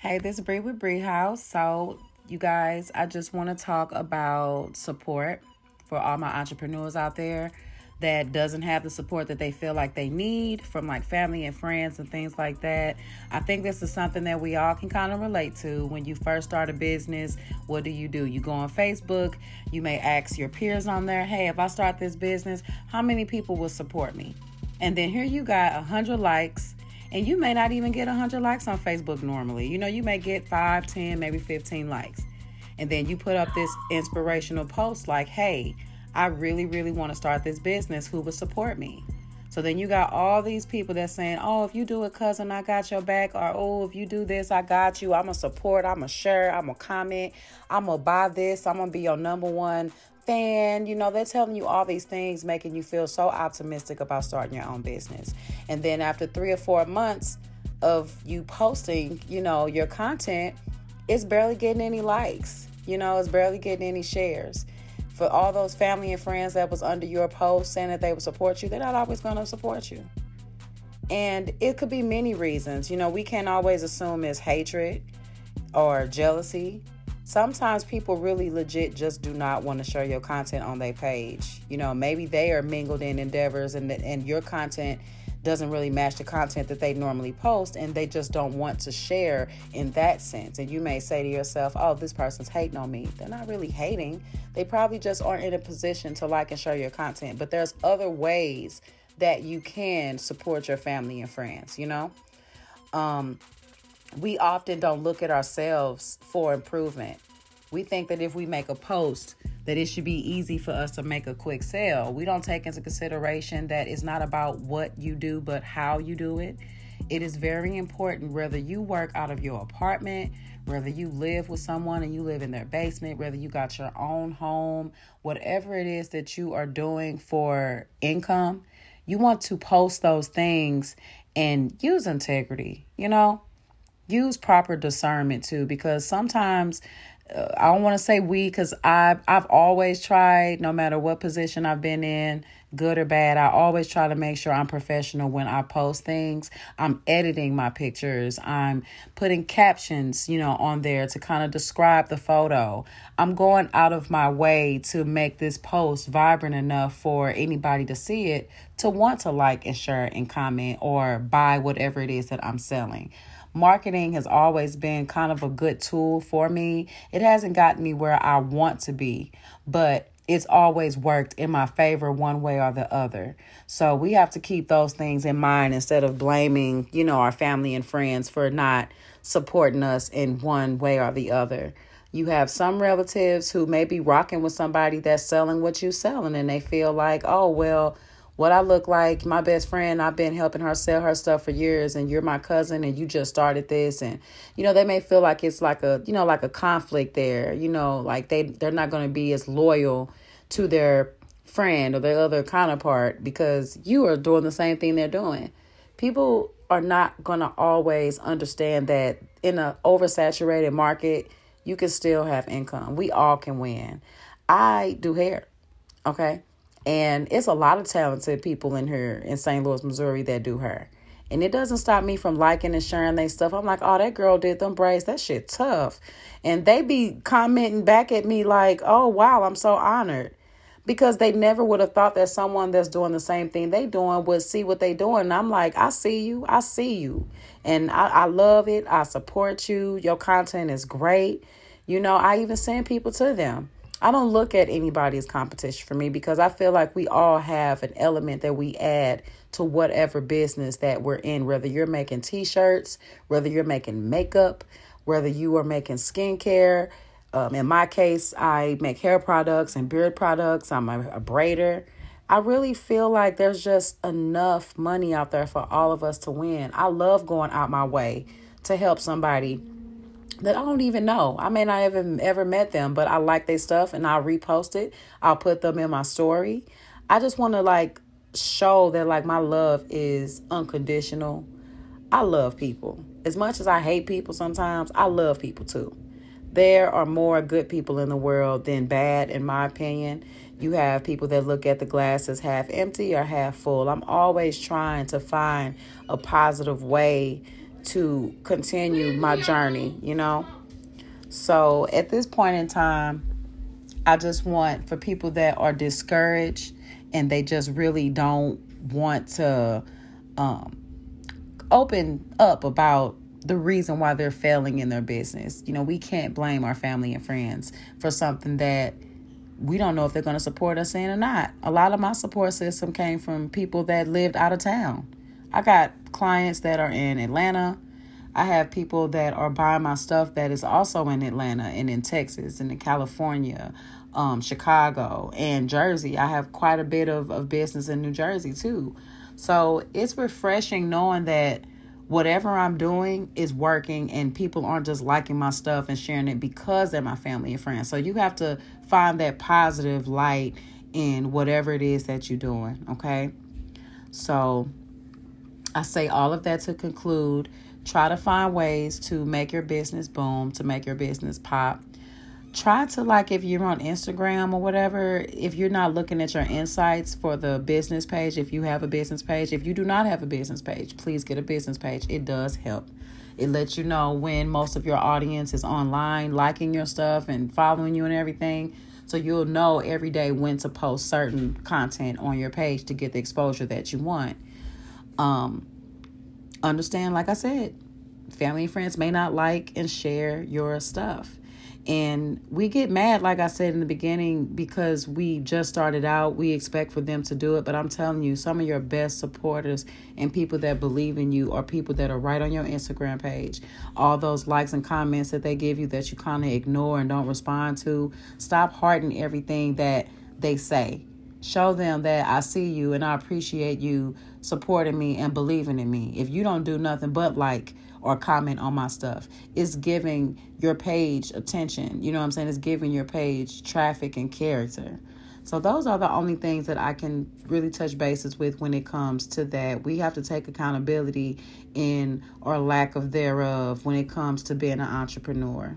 Hey, this is Bree with Bree House. So, you guys, I just want to talk about support for all my entrepreneurs out there that doesn't have the support that they feel like they need from like family and friends and things like that. I think this is something that we all can kind of relate to. When you first start a business, what do you do? You go on Facebook, you may ask your peers on there, hey, if I start this business, how many people will support me? And then here you got a hundred likes and you may not even get 100 likes on Facebook normally. You know, you may get 5, 10, maybe 15 likes. And then you put up this inspirational post like, hey, I really, really want to start this business. Who will support me? So then you got all these people that's saying, oh, if you do it, cousin, I got your back. Or, oh, if you do this, I got you. I'm going to support. I'm going to share. I'm going to comment. I'm going to buy this. I'm going to be your number one You know, they're telling you all these things, making you feel so optimistic about starting your own business. And then after three or four months of you posting, you know, your content, it's barely getting any likes. You know, it's barely getting any shares. For all those family and friends that was under your post saying that they would support you, they're not always going to support you. And it could be many reasons. You know, we can't always assume it's hatred or jealousy sometimes people really legit just do not want to share your content on their page. You know, maybe they are mingled in endeavors and and your content doesn't really match the content that they normally post and they just don't want to share in that sense. And you may say to yourself, "Oh, this person's hating on me." They're not really hating. They probably just aren't in a position to like and share your content. But there's other ways that you can support your family and friends, you know? Um we often don't look at ourselves for improvement. We think that if we make a post, that it should be easy for us to make a quick sale. We don't take into consideration that it's not about what you do, but how you do it. It is very important whether you work out of your apartment, whether you live with someone and you live in their basement, whether you got your own home, whatever it is that you are doing for income, you want to post those things and use integrity, you know? Use proper discernment too because sometimes uh, I don't want to say we because I've, I've always tried, no matter what position I've been in, good or bad, I always try to make sure I'm professional when I post things. I'm editing my pictures, I'm putting captions, you know, on there to kind of describe the photo. I'm going out of my way to make this post vibrant enough for anybody to see it to want to like and share and comment or buy whatever it is that I'm selling marketing has always been kind of a good tool for me. It hasn't gotten me where I want to be, but it's always worked in my favor one way or the other. So we have to keep those things in mind instead of blaming, you know, our family and friends for not supporting us in one way or the other. You have some relatives who may be rocking with somebody that's selling what you're selling and they feel like, oh, well, what I look like, my best friend, I've been helping her sell her stuff for years and you're my cousin and you just started this and you know, they may feel like it's like a, you know, like a conflict there, you know, like they they're not going to be as loyal to their friend or their other counterpart because you are doing the same thing they're doing. People are not going to always understand that in an oversaturated market, you can still have income. We all can win. I do hair. Okay? And it's a lot of talented people in here in St. Louis, Missouri that do her. And it doesn't stop me from liking and sharing their stuff. I'm like, oh, that girl did them braids. That shit tough. And they be commenting back at me like, oh, wow, I'm so honored. Because they never would have thought that someone that's doing the same thing they doing would see what they doing. And I'm like, I see you. I see you. And I, I love it. I support you. Your content is great. You know, I even send people to them. I don't look at anybody as competition for me because I feel like we all have an element that we add to whatever business that we're in, whether you're making t shirts, whether you're making makeup, whether you are making skincare. Um, in my case, I make hair products and beard products. I'm a, a braider. I really feel like there's just enough money out there for all of us to win. I love going out my way to help somebody that I don't even know. I may not even ever met them, but I like their stuff and I'll repost it. I'll put them in my story. I just want to like show that like my love is unconditional. I love people. As much as I hate people sometimes, I love people too. There are more good people in the world than bad, in my opinion. You have people that look at the glass as half empty or half full. I'm always trying to find a positive way to continue my journey, you know? So at this point in time, I just want for people that are discouraged and they just really don't want to um, open up about the reason why they're failing in their business. You know, we can't blame our family and friends for something that we don't know if they're going to support us in or not. A lot of my support system came from people that lived out of town. I got clients that are in Atlanta. I have people that are buying my stuff that is also in Atlanta and in Texas and in California, um, Chicago, and Jersey. I have quite a bit of, of business in New Jersey too. So it's refreshing knowing that whatever I'm doing is working and people aren't just liking my stuff and sharing it because they're my family and friends. So you have to find that positive light in whatever it is that you're doing, okay? So I say all of that to conclude. Try to find ways to make your business boom, to make your business pop. Try to, like, if you're on Instagram or whatever, if you're not looking at your insights for the business page, if you have a business page, if you do not have a business page, please get a business page. It does help. It lets you know when most of your audience is online, liking your stuff and following you and everything. So you'll know every day when to post certain content on your page to get the exposure that you want. Um, understand, like I said, family and friends may not like and share your stuff. And we get mad, like I said in the beginning, because we just started out. We expect for them to do it. But I'm telling you, some of your best supporters and people that believe in you are people that are right on your Instagram page. All those likes and comments that they give you that you kind of ignore and don't respond to. Stop hearting everything that they say. Show them that I see you and I appreciate you supporting me and believing in me. If you don't do nothing but like, or comment on my stuff. It's giving your page attention. You know what I'm saying? It's giving your page traffic and character. So those are the only things that I can really touch bases with when it comes to that. We have to take accountability in or lack of thereof when it comes to being an entrepreneur.